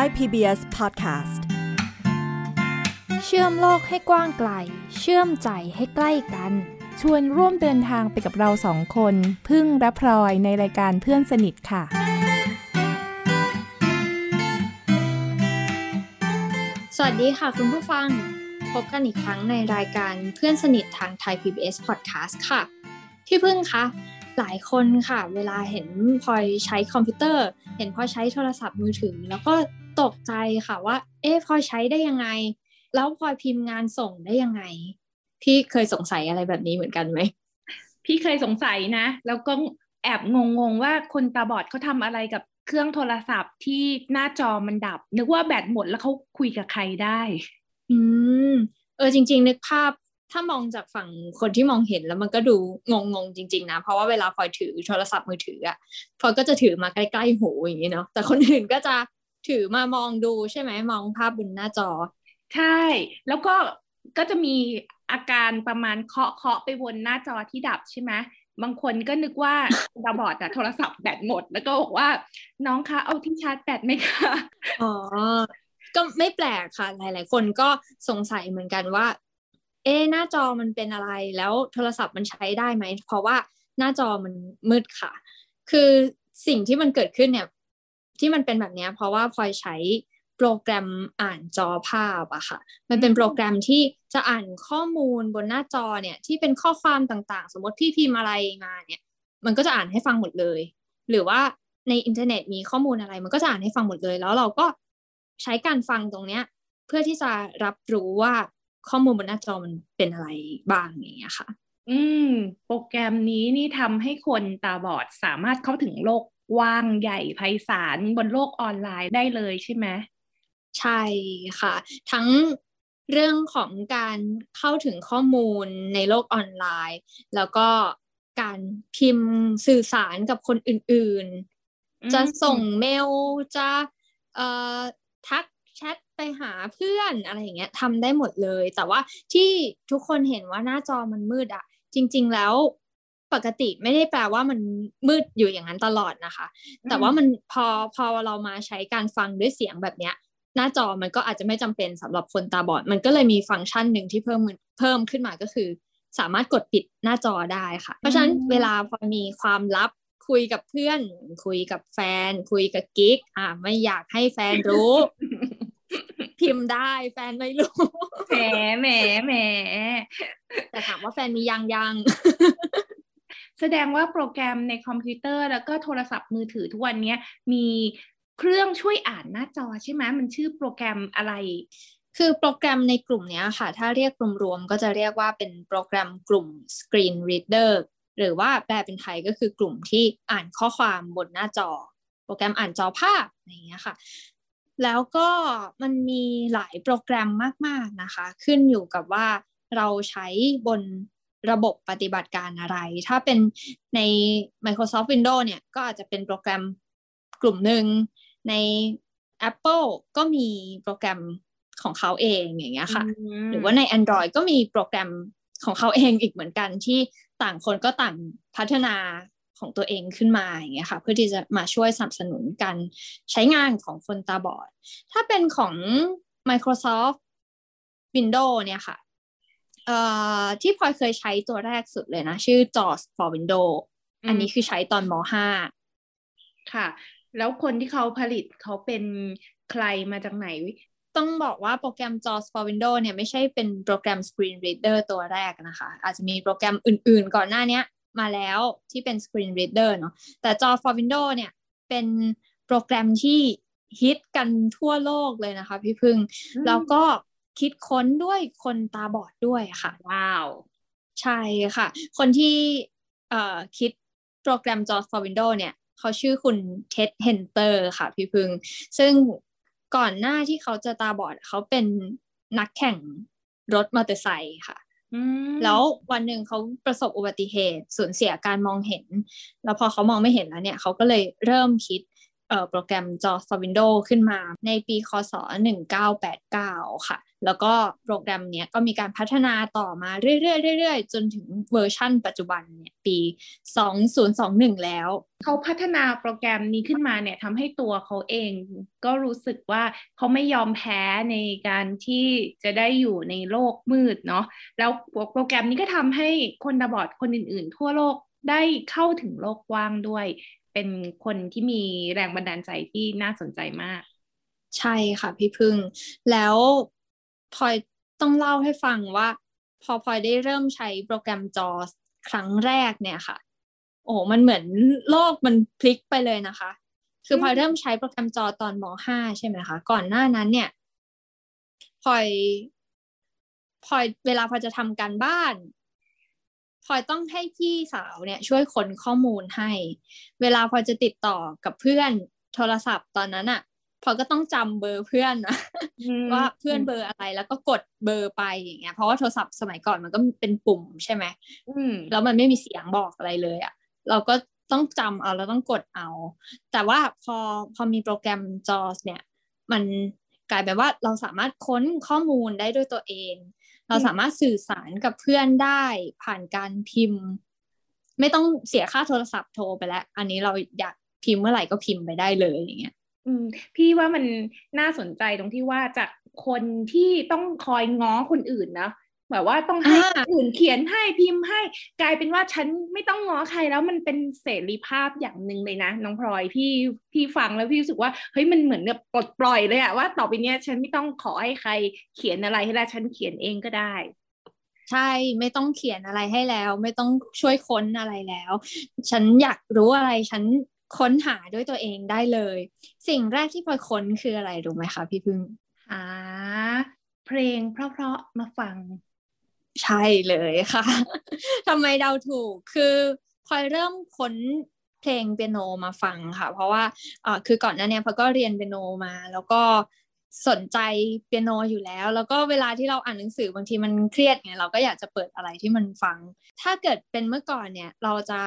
Thai PBS Podcast เชื่อมโลกให้กว้างไกล เชื่อมใจให้ใกล้กัน ชวนร่วมเดินทางไปกับเราสองคน พึ่งและพลอยในรายการเพื่อนสนิทค่ะ สวัสดีค่ะคุณผู้ฟัง พบกันอีกครั้งในรายการเพื่อนสนิททางไทย PBS Podcast ค่ะพี่พึ่งคะหลายคนค่ะ เวลาเห็นพลอยใช้คอมพิวเตอร์ เห็นพลอยใช้โทรศัพท์มือถือ แล้วก็ ตกใจค่ะว่า เอ๊ะพลอยใช้ได้ยังไง แล้วพลอยพิมพ์งานส่งได้ยังไง พี่เคยสงสัยอะไรแบบนี้เหมือนกันไหม พี่เคยสงสัยนะ แล้วก็แอบงงๆว่าคนตาบอดเขาทำอะไรกับเครื่องโทรศัพท์ที่หน้าจอมันดับ นึกว่าแบตหมดแล้วเขาคุยกับใครได้ อืม เออจริง ๆ นึกภาพถ้ามองจากฝั่งคนที่มองเห็นแล้วมันก็ดูงงๆจริง ๆ นะ เพราะว่าเวลาพลอยถือโทรศัพท์มือถืออะพลอยก็จะถือมาใกล้ๆหูอย่างนี้เนาะแต่คนอื่นก็จะ ถือมามองดูใช่ไหมมองภาพบนหน้าจอ ใช่ แล้วก็ก็จะมีอาการประมาณเคาะเคาะไปบนหน้าจอที่ดับใช่ไหมบางคนก็นึกว่าตาบอดอะโทรศัพท์แบตหมด แล้วก็บอกว่าน้องคะเอาที่ชาร์จแบตไหมคะอ๋อก็ไม่แปลกค่ะ หลาย ๆ คนก็สงสัยเหมือนกันว่า เอ๊ะหน้าจอมันเป็นอะไรแล้วโทรศัพท์มันใช้ได้ไหม เพราะว่าหน้าจอมันมืดค่ะ คือสิ่งที่มันเกิดขึ้นเนี่ย ที่มันเป็นแบบนี้เพราะว่าพลอยใช้โปรแกรมอ่านจอภาพอะค่ะ มันเป็นโปรแกรมที่จะอ่านข้อมูลบนหน้าจอเนี่ยที่เป็นข้อความต่างๆ สมมติพี่พิมพ์อะไรมาเนี่ยมันก็จะอ่านให้ฟังหมดเลย หรือว่าในอินเทอร์เน็ตมีข้อมูลอะไร มันก็จะอ่านให้ฟังหมดเลย แล้วเราก็ใช้การฟังตรงเนี้ยเพื่อที่จะรับรู้ว่าข้อมูลบนหน้าจอมันเป็นอะไรบ้างอย่างเงี้ยค่ะ อืม โปรแกรมนี้นี่ทำให้คนตาบอดสามารถเข้าถึงโลก กว้างใหญ่ไพศาลบนโลกออนไลน์ได้เลยใช่ไหมใช่ค่ะ ทั้งเรื่องของการเข้าถึงข้อมูลในโลกออนไลน์ แล้วก็การพิมพ์สื่อสารกับคนอื่นๆ จะส่งเมลจะเอ่อทักแชทไปหาเพื่อนอะไรอย่างเงี้ยทำได้หมดเลย แต่ว่าที่ทุกคนเห็นว่าหน้าจอมันมืดอะจริง ๆ แล้ว ปกติไม่ได้แปลว่ามันมืดอยู่อย่างนั้นตลอดนะคะ แต่ว่ามันพอพอเรามาใช้การฟังด้วยเสียงแบบเนี้ย หน้าจอมันก็อาจจะไม่จำเป็นสำหรับคนตาบอด มันก็เลยมีฟังก์ชันหนึ่งที่เพิ่มเพิ่มขึ้นมาก็คือ สามารถกดปิดหน้าจอได้ค่ะ เพราะฉะนั้นเวลาพอมีความลับคุยกับเพื่อน คุยกับแฟน คุยกับกิ๊กอะไม่อยากให้แฟนรู้ พิมพ์ได้แฟนไม่รู้แหมแหมแหมแต่ถามว่าแฟนมียังยัง แสดงว่าโปรแกรมในคอมพิวเตอร์ แล้วก็โทรศัพท์มือถือทุกวันนี้มีเครื่องช่วยอ่านหน้าจอใช่ไหมมันชื่อโปรแกรมอะไร คือโปรแกรมในกลุ่มนี้ค่ะ ถ้าเรียกรวมๆก็จะเรียกว่าเป็นโปรแกรมกลุ่ม Screen Reader หรือว่าแปลเป็นไทยก็คือกลุ่มที่อ่านข้อความบนหน้าจอ โปรแกรมอ่านจอภาพอย่างเงี้ยค่ะ แล้วก็มันมีหลายโปรแกรมมากๆนะคะ ขึ้นอยู่กับว่าเราใช้บน ระบบปฏิบัติการอะไร ถ้าเป็นใน Microsoft Windows เนี่ย ก็อาจจะเป็นโปรแกรมกลุ่มหนึ่งใน Apple ก็มีโปรแกรมของเขาเองอย่างเงี้ยค่ะ หรือว่าใน Android ก็มีโปรแกรมของเขาเองอีกเหมือนกันที่ต่างคนก็ต่างพัฒนาของตัวเองขึ้นมาอย่างเงี้ยค่ะ เพื่อที่จะมาช่วยสนับสนุนการใช้งานของคนตาบอด ถ้าเป็นของ Microsoft Windows เนี่ยค่ะ เอ่อที่พลอยเคยใช้ตัวแรกสุดเลยนะ ชื่อ JAWS for Windows อันนี้คือใช้ตอนม .5 ค่ะ แล้วคนที่เขาผลิตเขาเป็นใครมาจากไหน ต้องบอกว่าโปรแกรม JAWS for Windows เนี่ยไม่ใช่เป็นโปรแกรม Screen Reader ตัวแรกนะคะ อาจจะมีโปรแกรมอื่นๆ ก่อนหน้านี้มาแล้วที่เป็น Screen Reader เนาะแต่ JAWS for Windows เนี่ยเป็นโปรแกรมที่ฮิตกันทั่วโลกเลยนะคะพี่พึ่ง แล้วก็ คิดค้นด้วยคนตาบอดด้วยค่ะ ว้าว ใช่ค่ะ คนที่เอ่อคิดโปรแกรม JAWS for Windows เนี่ย เขาชื่อคุณเท็ดเฮนเตอร์ค่ะพี่พึ่งซึ่งก่อนหน้าที่เขาจะตาบอด เขาเป็นนักแข่งรถมอเตอร์ไซค์ค่ะแล้ววันหนึ่งเขาประสบอุบัติเหตุสูญเสียการมองเห็น แล้วพอเขามองไม่เห็นแล้วเนี่ย เขาก็เลยเริ่มคิดเอ่อ โปรแกรม JAWS for Windows ขึ้นมาในปีคศ 1989 ค่ะ แล้วก็โปรแกรมเนี้ยก็มีการพัฒนาต่อมาเรื่อยๆเรื่อยๆจนถึงเวอร์ชั่นปัจจุบันเนี่ยปี 2021 แล้ว เขาพัฒนาโปรแกรมนี้ขึ้นมาเนี่ยทำให้ตัวเขาเองก็รู้สึกว่าเขาไม่ยอมแพ้ในการที่จะได้อยู่ในโลกมืดเนาะแล้วโปรแกรมนี้ก็ทำให้คนตาบอดคนอื่นๆ ทั่วโลกได้เข้าถึงโลกกว้างด้วย เป็นคนที่มีแรงบันดาลใจที่น่าสนใจมาก ใช่ค่ะพี่พึ่ง แล้วพลอยต้องเล่าให้ฟังว่า พอพลอยได้เริ่มใช้โปรแกรม JAWS ครั้งแรกเนี่ยค่ะ โอ้มันเหมือนโลกมันพลิกไปเลยนะคะ คือพลอยเริ่มใช้โปรแกรมจอตอนม .5 ใช่ไหมคะ ก่อนหน้านั้นเนี่ยพลอยพลอยเวลาพลอยจะทำการบ้าน พลอยต้องให้พี่สาวเนี่ยช่วยค้นข้อมูลให้ เวลาพลอยจะติดต่อกับเพื่อนโทรศัพท์ตอนนั้นอะพอก็ต้องจำเบอร์เพื่อนนะว่าเพื่อนเบอร์อะไรแล้วก็กดเบอร์ไปอย่างเงี้ยเพราะว่าโทรศัพท์สมัยก่อนมันก็เป็นปุ่มใช่ไหมแล้วมันไม่มีเสียงบอกอะไรเลยอะ่ะเราก็ต้องจำเอาแล้วต้องกดเอา แต่ว่าพอพอมีโปรแกรม JAWS เนี่ย มันกลายเป็นว่าเราสามารถค้นข้อมูลได้ด้วยตัวเอง เราสามารถสื่อสารกับเพื่อนได้ผ่านการพิมพ์ ไม่ต้องเสียค่าโทรศัพท์โทรไปแล้ว อันนี้เราอยากพิมพ์เมื่อไหร่ก็พิมพ์ไปได้เลยอย่างเงี้ยอืมพี่ว่ามันน่าสนใจตรงที่ว่าจากคนที่ต้องคอยง้อคนอื่นนะ แบบว่าต้องให้อื่นเขียนให้พิมพ์ให้กลายเป็นว่าฉันไม่ต้องง้อใครแล้วมันเป็นเสรีภาพอย่างหนึ่งเลยนะน้องพลอยพี่พี่ฟังแล้วพี่รู้สึกว่าเฮ้ยมันเหมือนแบบปลดปล่อยเลยอะว่าต่อไปเนี้ยฉันไม่ต้องขอให้ใครเขียนอะไรให้แล้วฉันเขียนเองก็ได้ใช่ไม่ต้องเขียนอะไรให้แล้ว ไม่ต้องช่วยค้นอะไรแล้ว ฉันอยากรู้อะไรฉันค้นหาด้วยตัวเองได้เลย สิ่งแรกที่พลอยค้นคืออะไรรู้ไหมคะพี่พึ่งหาเพลงเพราะๆมาฟัง ใช่เลยค่ะทำไมเดาถูกคือพลอยเริ่มค้นเพลงเปียโนมาฟังค่ะ เพราะว่าคือก่อนหน้านี้พลอยก็เรียนเปียโนมา แล้วก็สนใจเปียโนอยู่แล้ว แล้วก็เวลาที่เราอ่านหนังสือบางทีมันเครียดไงเราก็อยากจะเปิดอะไรที่มันฟัง ถ้าเกิดเป็นเมื่อก่อนเนี่ยเราจะ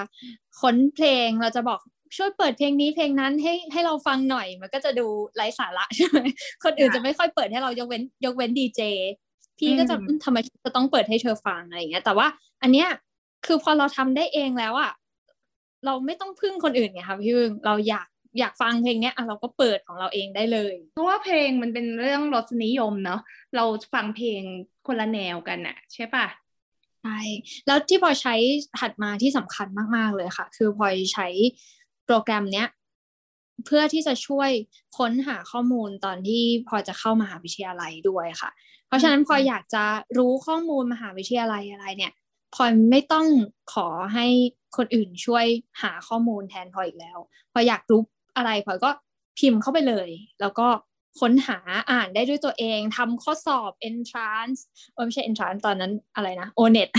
ค้นเพลงเราจะบอกช่วยเปิดเพลงนี้เพลงนั้นให้ให้เราฟังหน่อยมันก็จะดูไร้สาระใช่ไหมคนอื่นจะไม่ค่อยเปิดให้เรายกเว้นยกเว้นดีเจ พี่ก็จะทำไมจะต้องเปิดให้เธอฟังอะไรอย่างเงี้ย แต่ว่า อันเนี้ยคือพอเราทำได้เองแล้วอะเราไม่ต้องพึ่งคนอื่นไงคะพี่พึ่งเราอยากอยากฟังเพลงเนี้ยอะเราก็เปิดของเราเองได้เลย เพราะว่าเพลงมันเป็นเรื่องรสนิยมเนาะเราฟังเพลงคนละแนวกันอะใช่ปะใช่แล้วที่พอใช้ถัดมาที่สำคัญมาก ๆ เลยค่ะ คือพอใช้โปรแกรมเนี้ยเพื่อที่จะช่วยค้นหาข้อมูลตอนที่พอจะเข้ามหาวิทยาลัยด้วยค่ะเพ ราะฉะนั้นพออยากจะรู้ข้อมูลมหาวิทยาลัยอะไรเนี่ยพอไม่ต้องขอให้คนอื่นช่วยหาข้อมูลแทนพออีกแล้วพออยากรู้อะไรพอก็พิมพ์เข้าไปเลย แล้วก็ค้นหาอ่านได้ด้วยตัวเองทำข้อสอบ entrance เออไม่ใช่ entrance ตอนนั้นอะไรนะ onet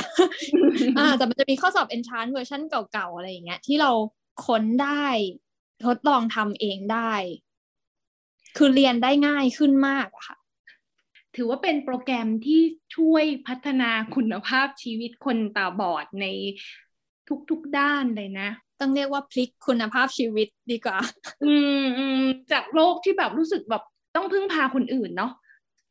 อ่าแต่มันจะมีข้อสอบ entrance เวอร์ชันเก่าๆ อะไรอย่างเงี้ยที่เราค้นได้ทดลองทำเองได้ คือเรียนได้ง่ายขึ้นมากอะค่ะ ถือว่าเป็นโปรแกรมที่ช่วยพัฒนาคุณภาพชีวิตคนตาบอดในทุกๆด้านเลยนะ ต้องเรียกว่าพลิกคุณภาพชีวิตดีกว่า อืมอืมจากโลกที่แบบรู้สึกแบบต้องพึ่งพาคนอื่นเนาะ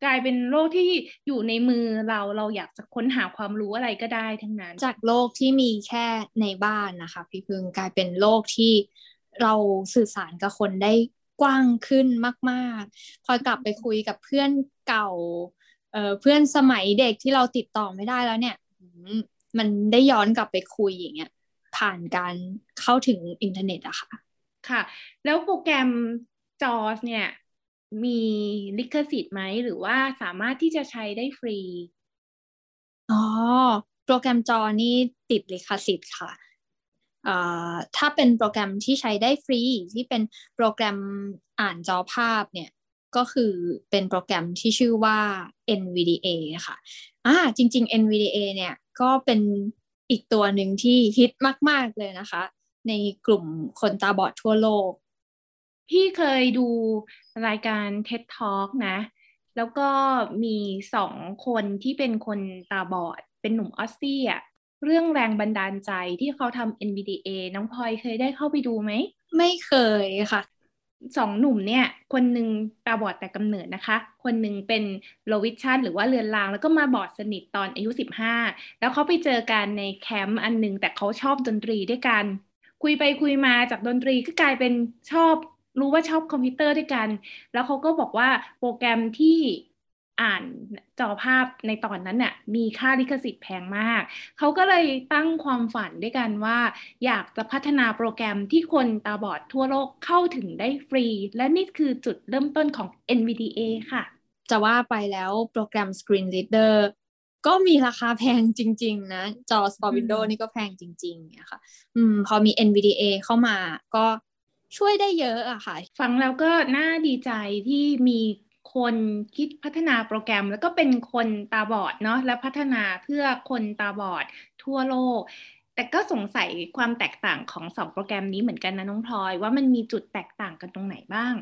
กลายเป็นโลกที่อยู่ในมือเราเราอยากจะค้นหาความรู้อะไรก็ได้ทั้งนั้น จากโลกที่มีแค่ในบ้านนะคะ พี่พึงกลายเป็นโลกที่เราสื่อสารกับคนได้ กว้างขึ้นมากๆพอกลับไปคุยกับเพื่อนเก่าเอ่อเพื่อนสมัยเด็กที่เราติดต่อไม่ได้แล้วเนี่ยมันได้ย้อนกลับไปคุยอย่างเงี้ยผ่านการเข้าถึงอินเทอร์เน็ตอะค่ะ ค่ะ แล้วโปรแกรมจอสเนี่ย มีลิขสิทธิ์ไหม หรือว่าสามารถที่จะใช้ได้ฟรี อ๋อ โปรแกรมจอนี่ติดลิขสิทธิ์ค่ะ ถ้าเป็นโปรแกรมที่ใช้ได้ฟรี ที่เป็นโปรแกรมอ่านจอภาพเนี่ยก็คือเป็นโปรแกรมที่ชื่อว่า NVDA ค่ะอ่าจริง ๆ NVDA เนี่ยก็เป็นอีกตัวหนึ่งที่ฮิตมาก ๆ เลยนะคะ ในกลุ่มคนตาบอดทั่วโลก พี่เคยดูรายการ TED Talk นะ แล้วก็มีสองคนที่เป็นคนตาบอด เป็นหนุ่มออสซี่อะ เรื่องแรงบันดาลใจที่เขาทำ NVDA น้องพลอยเคยได้เข้าไปดูไหม ไม่เคยค่ะสองหนุ่มเนี่ย คนหนึ่งตาบอดแต่กำเนิดนะคะ คนหนึ่งเป็น low vision หรือว่าเลือนราง แล้วก็มาบอดสนิทตอนอายุ 15 แล้วเขาไปเจอกันในแคมป์อันหนึ่งแต่เขาชอบดนตรีด้วยกัน คุยไปคุยมาจากดนตรีก็กลายเป็นชอบรู้ว่าชอบคอมพิวเตอร์ด้วยกัน แล้วเขาก็บอกว่าโปรแกรมที่ อ่านจอภาพในตอนนั้นเนี่ยมีค่าลิขสิทธิ์แพงมาก เขาก็เลยตั้งความฝันด้วยกันว่า อยากจะพัฒนาโปรแกรมที่คนตาบอดทั่วโลกเข้าถึงได้ฟรี และนี่คือจุดเริ่มต้นของ NVDA ค่ะ จะว่าไปแล้วโปรแกรม Screen Reader ก็มีราคาแพงจริง ๆ นะ จอ s p o r Windows นี่ก็แพงจริงๆเนี่ยค่ะอืมพอมี NVDA เข้ามาก็ช่วยได้เยอะอะค่ะ ฟังแล้วก็น่าดีใจที่มี คนคิดพัฒนาโปรแกรม แล้วก็เป็นคนตาบอดเนาะและพัฒนาเพื่อคนตาบอดทั่วโลก แต่ก็สงสัยความแตกต่างของสองโปรแกรมนี้เหมือนกันนะน้องพลอย ว่ามันมีจุดแตกต่างกันตรงไหนบ้าง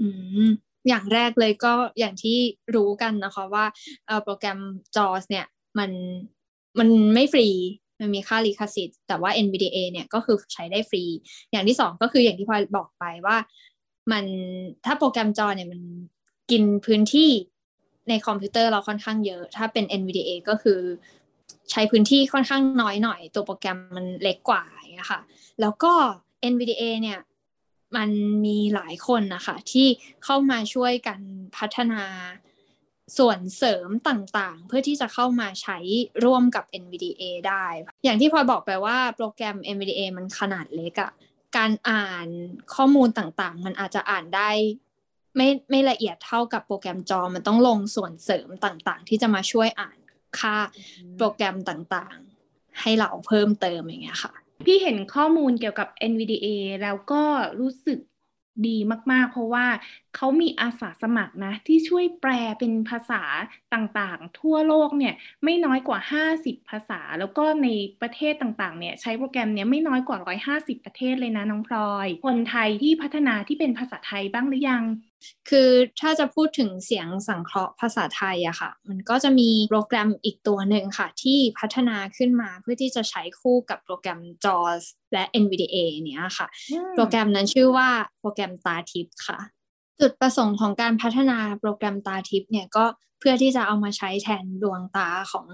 อืมอย่างแรกเลยก็อย่างที่รู้กันนะคะว่าโปรแกรม JAWS เนี่ยมันมันไม่ฟรีมันมีค่าลิขสิทธิ์แต่ว่า NVDA เนี่ยก็คือใช้ได้ฟรี อย่างที่สองก็คืออย่างที่พลอยบอกไปว่า มันถ้าโปรแกรมจอเนี่ยมัน กินพื้นที่ในคอมพิวเตอร์เราค่อนข้างเยอะ ถ้าเป็น NVDA ก็คือใช้พื้นที่ค่อนข้างน้อยหน่อย ตัวโปรแกรมมันเล็กกว่าอย่างเงี้ยค่ะ แล้วก็ NVDA เนี่ยมันมีหลายคนนะคะที่เข้ามาช่วยกันพัฒนาส่วนเสริมต่างๆ เพื่อที่จะเข้ามาใช้ร่วมกับ NVDA ได้ อย่างที่พลอยบอกไปว่าโปรแกรม NVDA มันขนาดเล็กอะการอ่านข้อมูลต่างๆ มันอาจจะอ่านได้ ไม่ไม่ละเอียดเท่ากับโปรแกรมจอมันต้องลงส่วนเสริมต่างๆ ที่จะมาช่วยอ่านค่าโปรแกรมต่างๆ ให้เราเพิ่มเติมอย่างเงี้ยค่ะ พี่เห็นข้อมูลเกี่ยวกับ NVDA แล้วก็รู้สึกดีมาก ๆ เพราะว่าเขามีอาสาสมัครนะ ที่ช่วยแปลเป็นภาษาต่างๆ ทั่วโลกเนี่ยไม่น้อยกว่า 50 ภาษา แล้วก็ในประเทศต่างๆ เนี่ยใช้โปรแกรมเนี้ยไม่น้อยกว่า 150 ประเทศเลยนะน้องพลอย คนไทยที่พัฒนาที่เป็นภาษาไทยบ้างหรือยัง คือถ้าจะพูดถึงเสียงสังเคราะห์ภาษาไทยอะค่ะ มันก็จะมีโปรแกรมอีกตัวหนึ่งค่ะ ที่พัฒนาขึ้นมาเพื่อที่จะใช้คู่กับโปรแกรม JAWS และ NVDA เนี้ยค่ะ โปรแกรมนั้นชื่อว่าโปรแกรมตาทิพย์ค่ะ จุดประสงค์ของการพัฒนาโปรแกรมตาทิพย์เนี่ยก็เพื่อที่จะเอามาใช้แทนดวงตาของ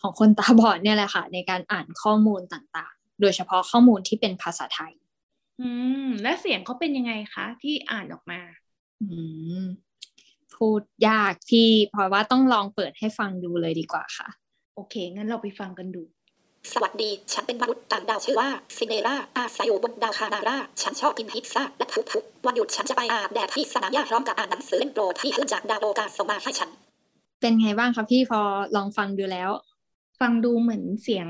ของคนตาบอดเนี่ยแหละค่ะ ในการอ่านข้อมูลต่างๆ โดยเฉพาะข้อมูลที่เป็นภาษาไทย อืม และเสียงเขาเป็นยังไงคะ ที่อ่านออกมา พูดยากพี่พอว่าต้องลองเปิดให้ฟังดูเลยดีกว่าค่ะ โอเค งั้นเราไปฟังกันดู สวัสดี ฉันเป็นมนุษย์ต่างดาวชื่อว่าซินเดราอาศัยอยู่บนดาวคานาราฉันชอบกินพิซซ่าและทุกทุกวันหยุดฉันจะไปอาบแดดที่สนามหญ้าพร้อมกับอ่านหนังสือเล่มโปรดที่เพื่อนจากดาวโลกาส่งมาให้ฉัน เป็นไงบ้างคะพี่พอลองฟังดูแล้ว ฟังดูเหมือนเสียง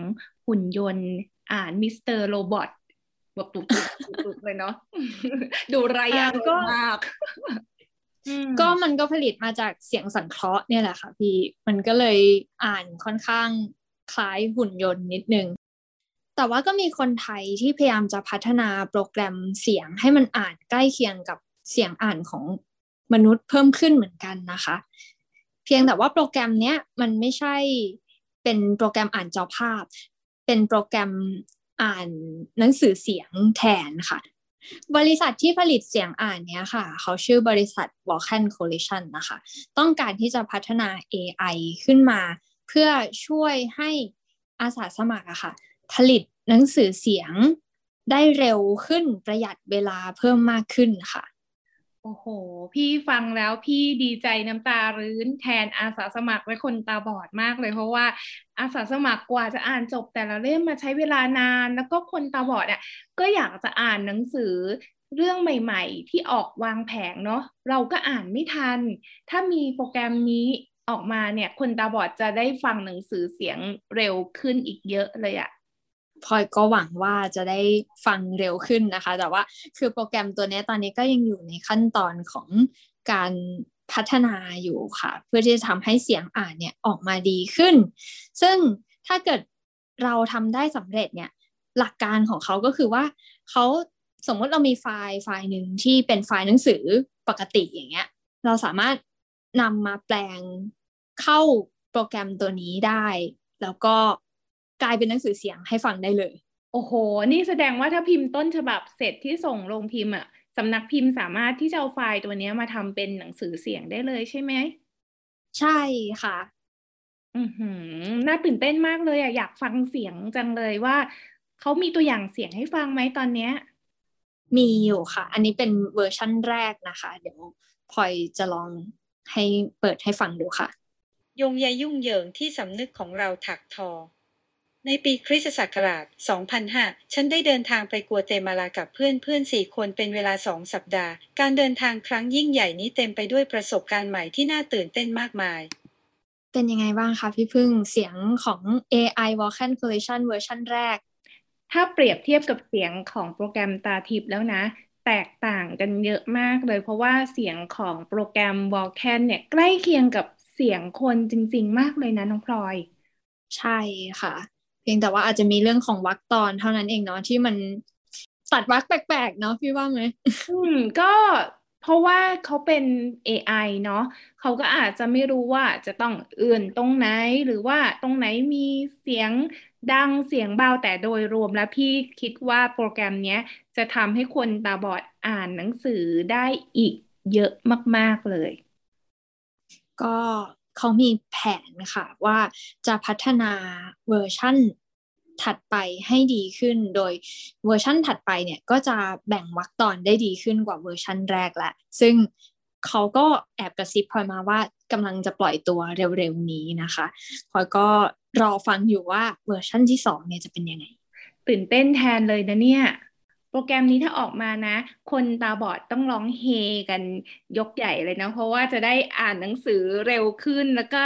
หุ่นยนต์ อ่านมิสเตอร์โรบอท แบบตุกๆเลยเนาะดูไรอะก็มากก็มันก็ผลิตมาจากเสียงสังเคราะห์เนี่ยแหละค่ะพี่มันก็เลยอ่านค่อนข้างคล้ายหุ่นยนต์นิดนึง แต่ว่าก็มีคนไทยที่พยายามจะพัฒนาโปรแกรมเสียงให้มันอ่านใกล้เคียงกับเสียงอ่านของมนุษย์เพิ่มขึ้นเหมือนกันนะคะ เพียงแต่ว่าโปรแกรมเนี้ยมันไม่ใช่เป็นโปรแกรมอ่านจอภาพ เป็นโปรแกรม อ่านหนังสือเสียงแทนค่ะ บริษัทที่ผลิตเสียงอ่านเนี้ยค่ะ เขาชื่อบริษัท w a l k a n Coalition นะคะ ต้องการที่จะพัฒนา AI ขึ้นมา เพื่อช่วยให้อาสาสมัครอะค่ะ ผลิตหนังสือเสียงได้เร็วขึ้นประหยัดเวลาเพิ่มมากขึ้นค่ะ โอ้โห พี่ฟังแล้วพี่ดีใจน้ำตารื้นแทนอาสาสมัครและคนตาบอดมากเลย เพราะว่าอาสาสมัครกว่าจะอ่านจบแต่ละเล่มมาใช้เวลานาน แล้วก็คนตาบอดเนี่ยก็อยากจะอ่านหนังสือเรื่องใหม่ ๆ ที่ออกวางแผงเนาะเราก็อ่านไม่ทัน ถ้ามีโปรแกรมนี้ออกมาเนี่ย คนตาบอดจะได้ฟังหนังสือเสียงเร็วขึ้นอีกเยอะเลยอะ พลอยก็หวังว่าจะได้ฟังเร็วขึ้นนะคะ แต่ว่าคือโปรแกรมตัวนี้ตอนนี้ก็ยังอยู่ในขั้นตอนของการพัฒนาอยู่ค่ะ เพื่อที่จะทำให้เสียงอ่านเนี่ยออกมาดีขึ้น ซึ่งถ้าเกิดเราทำได้สำเร็จเนี่ยหลักการของเขาก็คือว่าเขาสมมติเรามีไฟล์ไฟล์หนึ่งที่เป็นไฟล์หนังสือปกติอย่างเงี้ย เราสามารถนำมาแปลงเข้าโปรแกรมตัวนี้ได้ แล้วก็ กลายเป็นหนังสือเสียงให้ฟังได้เลย โอ้โห นี่แสดงว่าถ้าพิมพ์ต้นฉบับเสร็จที่ส่งลงพิมพ์อะสำนักพิมพ์สามารถที่จะเอาไฟล์ตัวเนี้ยมาทำเป็นหนังสือเสียงได้เลยใช่ไหม ใช่ค่ะ อือหือ น่าตื่นเต้นมากเลยอะอยากฟังเสียงจังเลยว่าเขามีตัวอย่างเสียงให้ฟังไหมตอนเนี้ย มีอยู่ค่ะ อันนี้เป็นเวอร์ชั่นแรกนะคะ เดี๋ยวพลอยจะลองให้เปิดให้ฟังดูค่ะ ยงใยยุ่งเหยิงที่สำนึกของเราถักทอ ในปีคริสตศักราช 2005 ฉันได้เดินทางไปกัวเตมาลากับเพื่อนเพื่อนสี่คนเป็นเวลาสองสัปดาห์ การเดินทางครั้งยิ่งใหญ่นี้เต็มไปด้วยประสบการณ์ใหม่ที่น่าตื่นเต้นมากมาย เป็นยังไงบ้างคะพี่พึ่งเสียงของ AI Vulkan Collision เวอร์ชันแรก ถ้าเปรียบเทียบกับเสียงของโปรแกรมตาทิพย์แล้วนะ แตกต่างกันเยอะมากเลย เพราะว่าเสียงของโปรแกรม Vulkan เนี่ยใกล้เคียงกับเสียงคนจริง ๆ มากเลยนะน้องพลอย ใช่ค่ะ เพียงแต่ว่าอาจจะมีเรื่องของวรรคตอนเท่านั้นเองเนาะที่มันตัดวรรคแปลกๆเนาะพี่ว่าไหมอืมก็เพราะว่าเขาเป็น AI เนาะเขาก็อาจจะไม่รู้ว่าจะต้องเอื่นตรงไหนหรือว่าตรงไหนมีเสียงดังเสียงเบาแต่โดยรวมแล้วพี่คิดว่าโปรแกรมเนี้ยจะทำให้คนตาบอดอ่านหนังสือได้อีกเยอะมาก ๆ เลย ก็ เขามีแผนค่ะว่าจะพัฒนาเวอร์ชั่นถัดไปให้ดีขึ้น โดยเวอร์ชั่นถัดไปเนี่ยก็จะแบ่งวรรคตอนได้ดีขึ้นกว่าเวอร์ชั่นแรกแหละ ซึ่งเขาก็แอบกระซิบพลอยมาว่ากำลังจะปล่อยตัวเร็วๆนี้นะคะพลอยก็รอฟังอยู่ว่าเวอร์ชั่นที่สองเนี่ยจะเป็นยังไง ตื่นเต้นแทนเลยนะเนี่ย โปรแกรมนี้ถ้าออกมานะ คนตาบอดต้องร้องเฮกันยกใหญ่เลยนะ เพราะว่าจะได้อ่านหนังสือเร็วขึ้นแล้วก็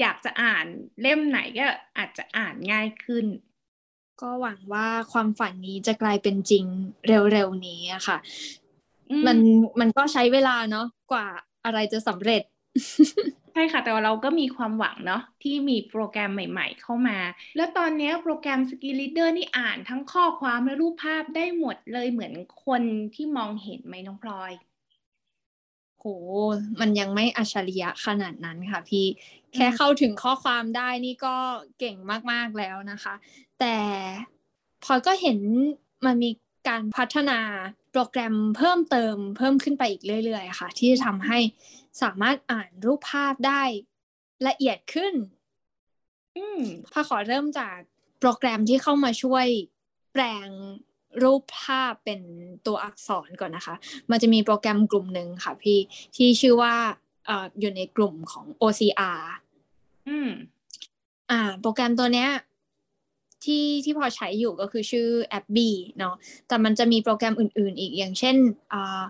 อยากจะอ่านเล่มไหนก็อาจจะอ่านง่ายขึ้น ก็หวังว่าความฝันนี้จะกลายเป็นจริงเร็วๆนี้อะค่ะอืมมันมันก็ใช้เวลาเนาะกว่าอะไรจะสำเร็จ ใช่ค่ะแต่ว่าเราก็มีความหวังเนาะที่มีโปรแกรมใหม่ ๆ เข้ามา แล้วตอนนี้โปรแกรม Skill Reader นี่อ่านทั้งข้อความและรูปภาพได้หมดเลยเหมือนคนที่มองเห็นไหมน้องพลอยโหมันยังไม่อัจฉริยะขนาดนั้นค่ะพี่แค่เข้าถึงข้อความได้นี่ก็เก่งมากๆแล้วนะคะ แต่พลอยก็เห็นมันมีการพัฒนา โปรแกรมเพิ่มเติมเพิ่มขึ้นไปอีกเรื่อยๆค่ะ ที่จะทำให้สามารถอ่านรูปภาพได้ละเอียดขึ้นอืมพาขอเริ่มจากโปรแกรมที่เข้ามาช่วยแปลงรูปภาพเป็นตัวอักษรก่อนนะคะ มันจะมีโปรแกรมกลุ่มหนึ่งค่ะพี่ที่ชื่อว่าเอ่ออยู่ในกลุ่มของ OCR อืมอ่า โปรแกรมตัวเนี้ย ที่ที่พอใช้อยู่ก็คือชื่อแอป B เนาะแต่มันจะมีโปรแกรมอื่น ๆ อีกอย่างเช่นอ่า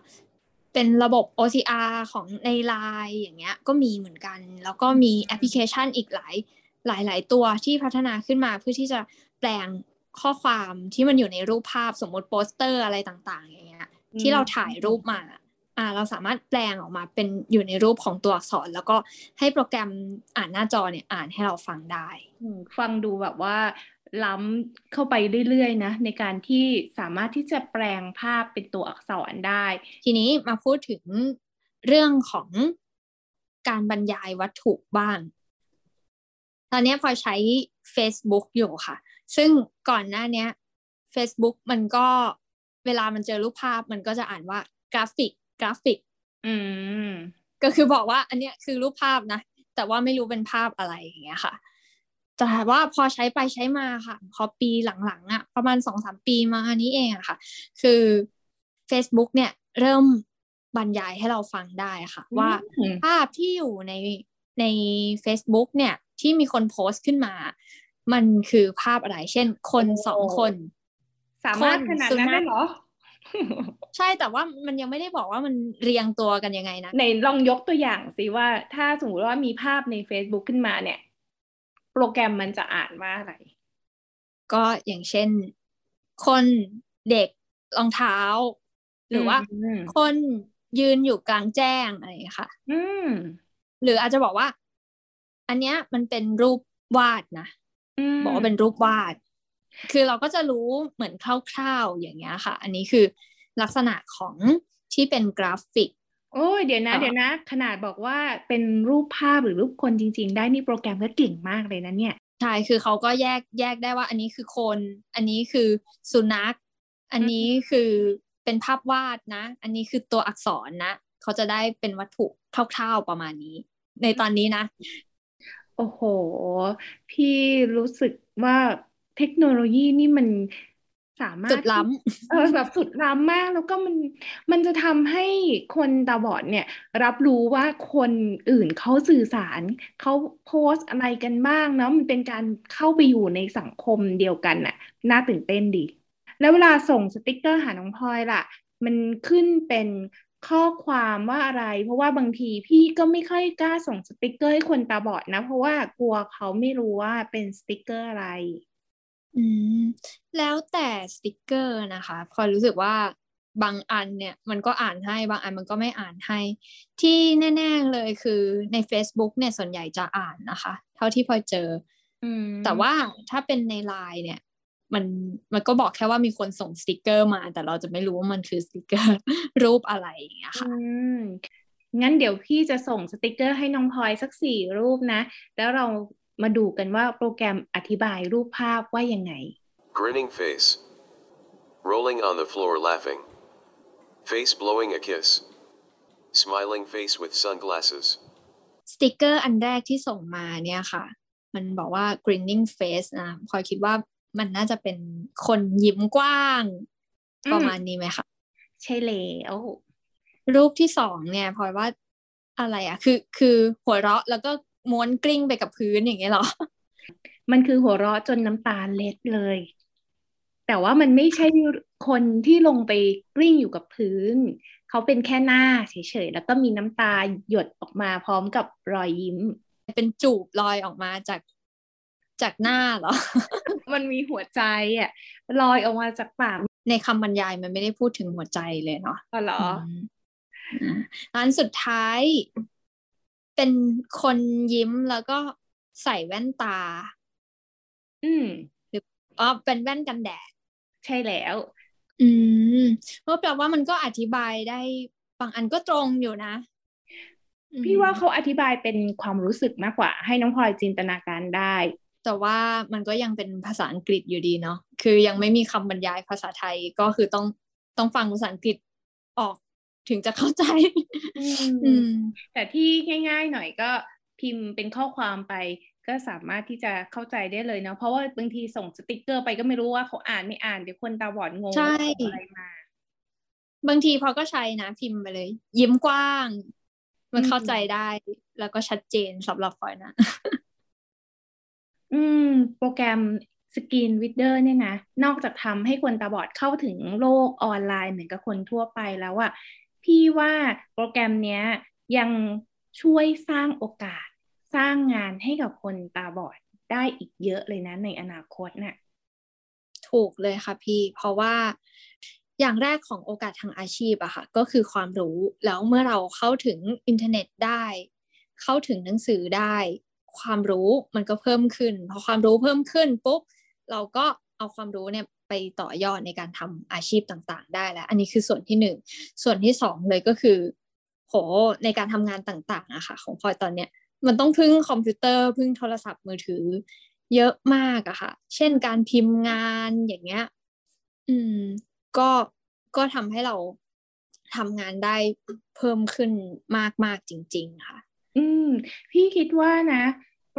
เป็นระบบ OCR ของใน Line อย่างเงี้ยก็มีเหมือนกัน แล้วก็มีแอปพลิเคชันอีกหลายหลายหลายตัวที่พัฒนาขึ้นมาเพื่อที่จะแปลงข้อความที่มันอยู่ในรูปภาพสมมติโปสเตอร์อะไรต่างๆ อย่างเงี้ยที่เราถ่ายรูปมาอ่าเราสามารถแปลงออกมาเป็นอยู่ในรูปของตัวอักษร แล้วก็ให้โปรแกรมอ่านหน้าจอเนี่ยอ่านให้เราฟังได้ ฟังดูแบบว่า ล้ำเข้าไปเรื่อยๆนะในการที่สามารถที่จะแปลงภาพเป็นตัวอักษรได้ ทีนี้มาพูดถึงเรื่องของการบรรยายวัตถุบ้าง ตอนนี้พอใช้ Facebook อยู่ค่ะ ซึ่งก่อนหน้าเนี้ย Facebook มันก็เวลามันเจอรูปภาพมันก็จะอ่านว่ากราฟิกกราฟิก อืม ก็คือบอกว่าอันเนี้ยคือรูปภาพนะ แต่ว่าไม่รู้เป็นภาพอะไรอย่างเงี้ยค่ะ แต่ว่าพอใช้ไปใช้มาค่ะ พอปีหลังๆอะ่ะ ประมาณสองสามปีมาอันนี้เองอะค่ะ คือ Facebook เนี่ยเริ่มบรรยายให้เราฟังได้ค่ะ ว่าอืมภาพที่อยู่ในใน Facebook เนี่ยที่มีคนโพสต์ขึ้นมา มันคือภาพอะไร เช่น คนสองคน สามารถขนาดนั้นได้เหรอ ใช่แต่ว่ามันยังไม่ได้บอกว่ามันเรียงตัวกันยังไงนะไหนลองยกตัวอย่างสิว่าถ้าสมมติว่ามีภาพใน Facebook ขึ้นมาเนี่ย โปรแกรมมันจะอ่านว่าอะไร ก็อย่างเช่น คนเด็กรองเท้า หรือว่าอืมคนยืนอยู่กลางแจ้งอะไรอย่างเงี้ยค่ะอืมหรืออาจจะบอกว่า อันเนี้ยมันเป็นรูปวาดนะมบอกว่าเป็นรูปวาด คือเราก็จะรู้เหมือนคร่าวๆอย่างเงี้ยค่ะ อันนี้คือลักษณะของที่เป็นกราฟิก โอ้ยเดี๋ยวนะอ่าเดี๋ยวนะ ขนาดบอกว่าเป็นรูปภาพหรือรูปคนจริง ๆ ได้นี่โปรแกรมก็เก่งมากเลยนะเนี่ยใช่คือเขาก็แยกแยกได้ว่า อันนี้คือคน อันนี้คือสุนัข อันนี้คือเปเป็นภาพวาดนะ อันนี้คือตัวอักษรนะ เขาจะได้เป็นวัตถุเท่าๆประมาณนี้ ในตอนนี้นะ โอ้โห พี่รู้สึกว่าเทคโนโลยีนี่มัน สามารถสุดล้ำเออแบบสุดล้ำมาก แล้วก็มันมันจะทำให้คนตาบอดเนี่ย รับรู้ว่าคนอื่นเขาสื่อสารเขาโพสต์อะไรกันบ้างเนาะมันเป็นการเข้าไปอยู่ในสังคมเดียวกันน่ะ น่าตื่นเต้นดี แล้วเวลาส่งสติกเกอร์หาน้องพลอยล่ะ มันขึ้นเป็นข้อความว่าอะไร เพราะว่าบางทีพี่ก็ไม่ค่อยกล้าส่งสติกเกอร์ให้คนตาบอดนะ เพราะว่ากลัวเขาไม่รู้ว่าเป็นสติกเกอร์อะไร อืมแล้วแต่สติกเกอร์นะคะพลอยรู้สึกว่าบางอันเนี่ยมันก็อ่านให้บางอันมันก็ไม่อ่านให้ ที่แน่ๆเลยคือใน Facebook เนี่ยส่วนใหญ่จะอ่านนะคะ เท่าที่พลอยเจออืมแต่ว่าถ้าเป็นในไลน์เนี่ย มันมันก็บอกแค่ว่ามีคนส่งสติกเกอร์มา แต่เราจะไม่รู้ว่ามันคือสติกเกอร์รูปอะไรอย่างเงี้ยค่ะอืมงั้นเดี๋ยวพี่จะส่งสติกเกอร์ให้น้องพลอยสักสี่รูปนะ แล้วเรา มาดูกันว่าโปรแกรมอธิบายรูปภาพว่ายังไง Grinning face. Rolling on the floor laughing. Face blowing a kiss. Smiling face with sunglasses. สติกเกอร์อันแรกที่ส่งมาเนี่ยค่ะ มันบอกว่า grinning face นะพลอยคิดว่ามันน่าจะเป็นคนยิ้มกว้างอืมประมาณนี้ไหมคะ ใช่แล้วรูปที่สองเนี่ยพลอยว่าอะไรอะคือคือหัวเราะแล้วก็ ม้วนกลิ้งไปกับพื้นอย่างเงี้ยเหรอ มันคือหัวเราะจนน้ำตาเล็ดเลย แต่ว่ามันไม่ใช่คนที่ลงไปกลิ้งอยู่กับพื้น เขาเป็นแค่หน้าเฉยๆ แล้วก็มีน้ำตาหยดออกมาพร้อมกับรอยยิ้ม เป็นจูบลอยออกมาจากจากหน้าเหรอ มันมีหัวใจอะลอยออกมาจากปาก ในคำบรรยายมันไม่ได้พูดถึงหัวใจเลยเนาะอ๋อเหรออืมอันสุดท้าย เป็นคนยิ้มแล้วก็ใส่แว่นตา อืมอ๋อเป็นแว่นกันแดด ใช่แล้ว อืมก็แปลว่ามันก็อธิบายได้บางอันก็ตรงอยู่นะอืมพี่ว่าเขาอธิบายเป็นความรู้สึกมากกว่า ให้น้องพลอยจินตนาการได้ แต่ว่ามันก็ยังเป็นภาษาอังกฤษอยู่ดีเนาะคือยังไม่มีคำบรรยายภาษาไทยก็คือต้องต้องฟังภาษาอังกฤษออก ถึงจะเข้าใจอืมแต่ที่ง่าย ๆ หน่อยก็พิมพ์เป็นข้อความไป ก็สามารถที่จะเข้าใจได้เลยเนาะเพราะว่าบางทีส่งสติกเกอร์ไปก็ไม่รู้ว่าเขาอ่านไม่อ่านเดี๋ยวคนตาบอดงงใช่ว่าส่งอะไรมา บางทีพอก็ใช้นะพิมพ์ไปเลย ยิ้มกว้าง มันอืมเข้าใจได้ แล้วก็ชัดเจนสำหรับพลอยนะ อืม โปรแกรม Screen Reader เนี่ยนะ นอกจากทำให้คนตาบอดเข้าถึงโลกออนไลน์เหมือนกับคนทั่วไปแล้วอะ พี่ว่าโปรแกรมเนี้ยยังช่วยสร้างโอกาสสร้างงานให้กับคนตาบอดได้อีกเยอะเลยนะในอนาคตน่ะถูกเลยค่ะพี่ เพราะว่าอย่างแรกของโอกาสทางอาชีพอะค่ะ ก็คือความรู้แล้วเมื่อเราเข้าถึงอินเทอร์เน็ตได้ เข้าถึงหนังสือได้ ความรู้มันก็เพิ่มขึ้นพอความรู้เพิ่มขึ้นปุ๊บเราก็ เอาความรู้เนี่ยไปต่อยอดในการทำอาชีพต่างๆ ได้แล้ว อันนี้คือส่วนที่หนึ่งส่วนที่สองเลยก็คือโหในการทำงานต่างๆอะค่ะ ของพลอยตอนเนี้ยมันต้องพึ่งคอมพิวเตอร์พึ่งโทรศัพท์มือถือ เยอะมากอะค่ะ เช่นการพิมพ์งานอย่างเงี้ย อืม ก็ก็ทำให้เราทำงานได้เพิ่มขึ้นมากๆจริง ๆ ค่ะ อืม พี่คิดว่านะ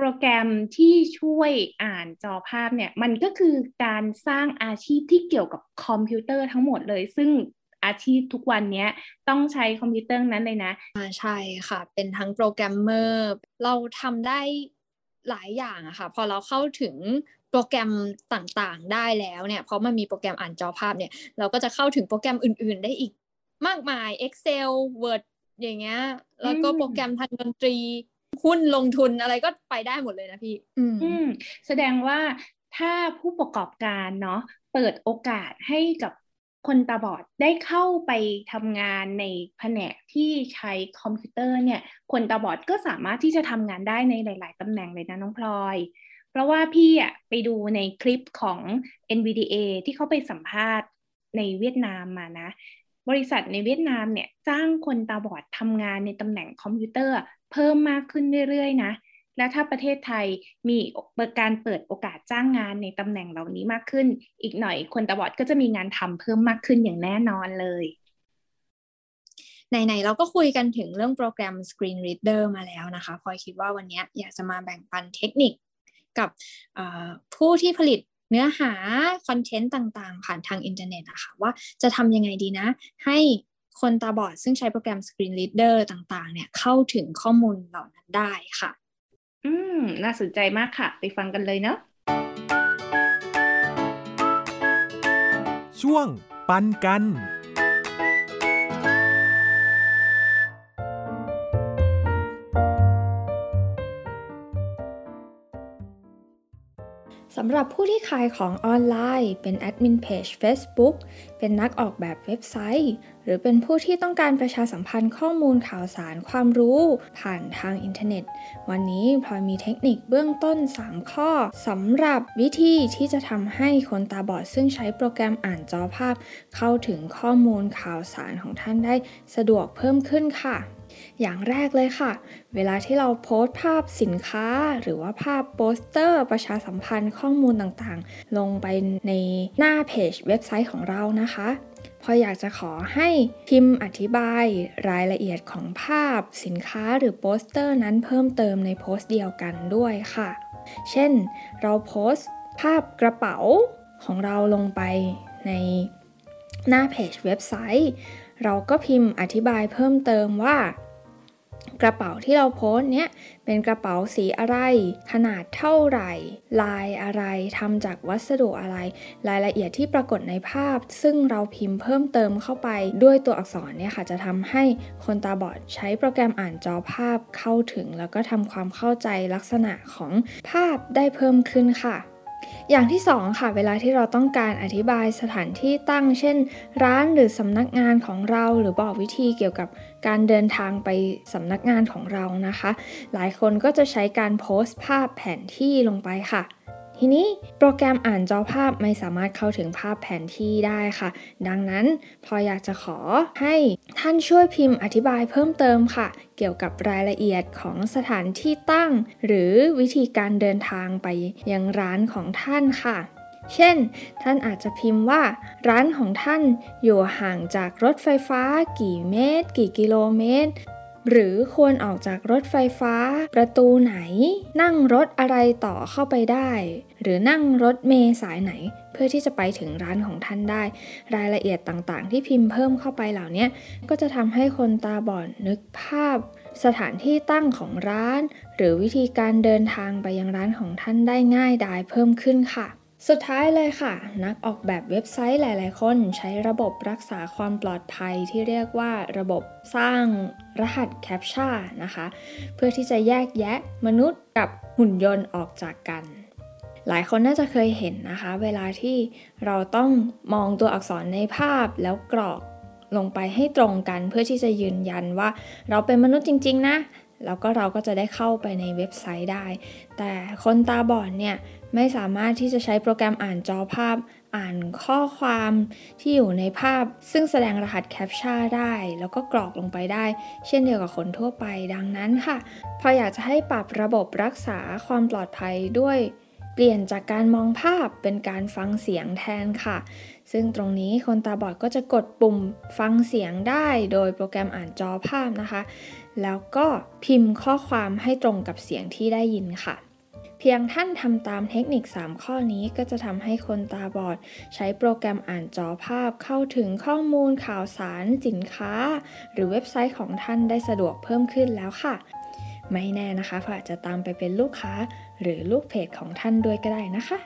รแกรมที่ช่วยอ่านจอภาพเนี่ย มันก็คือการสร้างอาชีพที่เกี่ยวกับคอมพิวเตอร์ทั้งหมดเลย ซึ่งอาชีพทุกวันนี้ต้องใช้คอมพิวเตอร์นั้นเลยนะอ่าใช่ค่ะ เป็นทั้งโปรแกรมเมอร์ เราทำได้หลายอย่างอะค่ะ พอเราเข้าถึงโปรแกรมต่างๆได้แล้วเนี่ย เพราะมันมีโปรแกรมอ่านจอภาพเนี่ย เราก็จะเข้าถึงโปรแกรมอื่น ๆ ได้อีกมากมาย Excel Word อย่างเงี้ย แล้วก็โปรแกรมทางดนตรี หุ้นลงทุนอะไรก็ไปได้หมดเลยนะพี่ อืมแสดงว่าถ้าผู้ประกอบการเนาะเปิดโอกาสให้กับคนตาบอดได้เข้าไปทำงานในแผนกที่ใช้คอมพิวเตอร์เนี่ย คนตาบอดก็สามารถที่จะทำงานได้ในหลาย ๆตำแหน่งเลยนะน้องพลอย เพราะว่าพี่อะไปดูในคลิปของ NVDA ที่เขาไปสัมภาษณ์ในเวียดนามมานะ บริษัทในเวียดนามเนี่ยจ้างคนตาบอดทำงานในตำแหน่งคอมพิวเตอร์ เพิ่มมากขึ้นเรื่อยๆนะ และถ้าประเทศไทยมีการเปิดโอกาสจ้างงานในตำแหน่งเหล่านี้มากขึ้น อีกหน่อยคนตาบอดก็จะมีงานทำเพิ่มมากขึ้นอย่างแน่นอนเลยไหนๆเราก็คุยกันถึงเรื่องโปรแกรม Screen Reader มาแล้วนะคะพลอยคิดว่าวันนี้อยากจะมาแบ่งปันเทคนิคกับผู้ที่ผลิตเนื้อหาคอนเทนต์ต่างๆ ผ่านทางอินเทอร์เน็ตอะค่ะว่าจะทำยังไงดีนะ ให้ คนตาบอดซึ่งใช้โปรแกรม Screen Reader ต่างๆ เนี่ยเข้าถึงข้อมูลเหล่านั้นได้ค่ะ อืม น่าสนใจมากค่ะ ไปฟังกันเลยเนาะช่วงปันกัน สำหรับผู้ที่ขายของออนไลน์ เป็นแอดมินเพจ Facebook เป็นนักออกแบบเว็บไซต์ หรือเป็นผู้ที่ต้องการประชาสัมพันธ์ข้อมูลข่าวสารความรู้ ผ่านทางอินเทอร์เน็ต วันนี้พลอยมีเทคนิคเบื้องต้น 3 ข้อสำหรับวิธีที่จะทำให้คนตาบอดซึ่งใช้โปรแกรมอ่านจอภาพ เข้าถึงข้อมูลข่าวสารของท่านได้สะดวกเพิ่มขึ้นค่ะ อย่างแรกเลยค่ะ เวลาที่เราโพสต์ภาพสินค้า หรือว่าภาพโปสเตอร์ ประชาสัมพันธ์ข้อมูลต่างๆ ลงไปในหน้าเพจเว็บไซต์ของเรานะคะพลอยอยากจะขอให้พิมพ์อธิบายรายละเอียดของภาพสินค้าหรือโปสเตอร์นั้นเพิ่มเติมในโพสต์เดียวกันด้วยค่ะ เช่น เราโพสต์ภาพกระเป๋าของเราลงไปในหน้าเพจเว็บไซต์ เราก็พิมพ์อธิบายเพิ่มเติมว่า กระเป๋าที่เราโพสเนี้ยเป็นกระเป๋าสีอะไร ขนาดเท่าไหร่ ลายอะไรทำจากวัสดุอะไร รายละเอียดที่ปรากฏในภาพ ซึ่งเราพิมพ์เพิ่มเติมเข้าไปด้วยตัวอักษรเนี่ยค่ะ จะทำให้คนตาบอดใช้โปรแกรมอ่านจอภาพเข้าถึง แล้วก็ทำความเข้าใจลักษณะของภาพได้เพิ่มขึ้นค่ะ อย่างที่2ค่ะเวลาที่เราต้องการอธิบายสถานที่ตั้ง เช่น ร้านหรือสำนักงานของเราหรือบอกวิธีเกี่ยวกับการเดินทางไปสำนักงานของเรานะคะ หลายคนก็จะใช้การโพสต์ภาพแผนที่ลงไปค่ะ ทีนี้โปรแกรมอ่านจอภาพไม่สามารถเข้าถึงภาพแผนที่ได้ค่ะ ดังนั้นพออยากจะขอให้ท่านช่วยพิมพ์อธิบายเพิ่มเติมค่ะ เกี่ยวกับรายละเอียดของสถานที่ตั้ง หรือวิธีการเดินทางไปยังร้านของท่านค่ะเช่น ท่านอาจจะพิมพ์ว่า ร้านของท่านอยู่ห่างจากรถไฟฟ้า กี่เมตร กี่กิโลเมตร หรือควรออกจากรถไฟฟ้า ประตูไหน นั่งรถอะไรต่อเข้าไปได้ หรือนั่งรถเมล์สายไหน เพื่อที่จะไปถึงร้านของท่านได้ รายละเอียดต่างๆ ที่พิมพ์เพิ่มเข้าไปเหล่านี้ก็จะทำให้คนตาบอดนึกภาพ สถานที่ตั้งของร้าน หรือวิธีการเดินทางไปยังร้านของท่านได้ง่ายดายเพิ่มขึ้นค่ะ สุดท้ายเลยค่ะ นักออกแบบเว็บไซต์หลาย ๆ คนใช้ระบบรักษาความปลอดภัยที่เรียกว่าระบบสร้างรหัสแคปชั่นนะคะ เพื่อที่จะแยกแยะมนุษย์กับหุ่นยนต์ออกจากกัน หลายคนน่าจะเคยเห็นนะคะ เวลาที่เราต้องมองตัวอักษรในภาพแล้วกรอกลงไปให้ตรงกันเพื่อที่จะยืนยันว่าเราเป็นมนุษย์จริง ๆ นะแล้วก็เราก็จะได้เข้าไปในเว็บไซต์ได้ แต่คนตาบอดเนี่ย ไม่สามารถที่จะใช้โปรแกรมอ่านจอภาพ อ่านข้อความที่อยู่ในภาพ ซึ่งแสดงรหัส CAPTCHA ได้ แล้วก็กรอกลงไปได้ เช่นเดียวกับคนทั่วไปดังนั้นค่ะ พลอยอยากจะให้ปรับระบบรักษาความปลอดภัยด้วย เปลี่ยนจากการมองภาพเป็นการฟังเสียงแทนค่ะ ซึ่งตรงนี้คนตาบอดก็จะกดปุ่มฟังเสียงได้ โดยโปรแกรมอ่านจอภาพนะคะ แล้วก็พิมพ์ข้อความให้ตรงกับเสียงที่ได้ยินค่ะ เพียงท่านทำตามเทคนิค 3 ข้อนี้ก็จะทำให้คนตาบอด ใช้โปรแกรมอ่านจอภาพเข้าถึงข้อมูลข่าวสาร สินค้า หรือเว็บไซต์ของท่านได้สะดวกเพิ่มขึ้นแล้วค่ะ ไม่แน่นะคะเพราะอาจจะตามไปเป็นลูกค้า หรือลูกเพจของท่านด้วยก็ได้นะคะ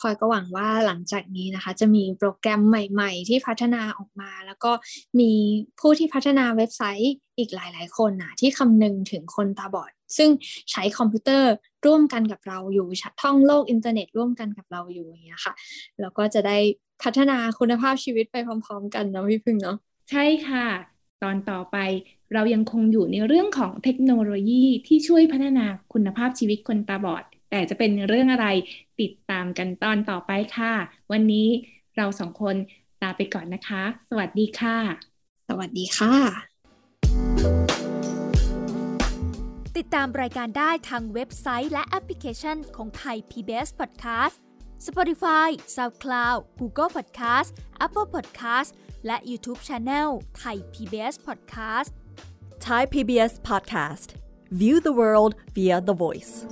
พลอยก็หวังว่าหลังจากนี้นะคะ จะมีโปรแกรมใหม่ๆ ที่พัฒนาออกมา แล้วก็มีผู้ที่พัฒนาเว็บไซต์อีกหลายๆ คนนะที่คำนึงถึงคนตาบอด ซึ่งใช้คอมพิวเตอร์ร่วมกันกับเราอยู่ท่องโลกอินเทอร์เน็ตร่วมกันกับเราอยู่อย่างเงี้ยค่ะแล้วก็จะได้พัฒนาคุณภาพชีวิตไปพร้อม ๆ กันเนาะพี่พึ่งเนาะใช่ค่ะ ตอนต่อไปเรายังคงอยู่ในเรื่องของเทคโนโลยีที่ช่วยพัฒนาคุณภาพชีวิตคนตาบอด แต่จะเป็นเรื่องอะไรติดตามกันตอนต่อไปค่ะ วันนี้เราสองคนลาไปก่อนนะคะ สวัสดีค่ะ สวัสดีค่ะ ติดตามรายการได้ทางเว็บไซต์และแอปพลิเคชันของไทย PBS Podcast Spotify SoundCloud Google Podcast Apple Podcast และ YouTube Channel ไทย PBS Podcast Thai PBS Podcast. View the world via the voice.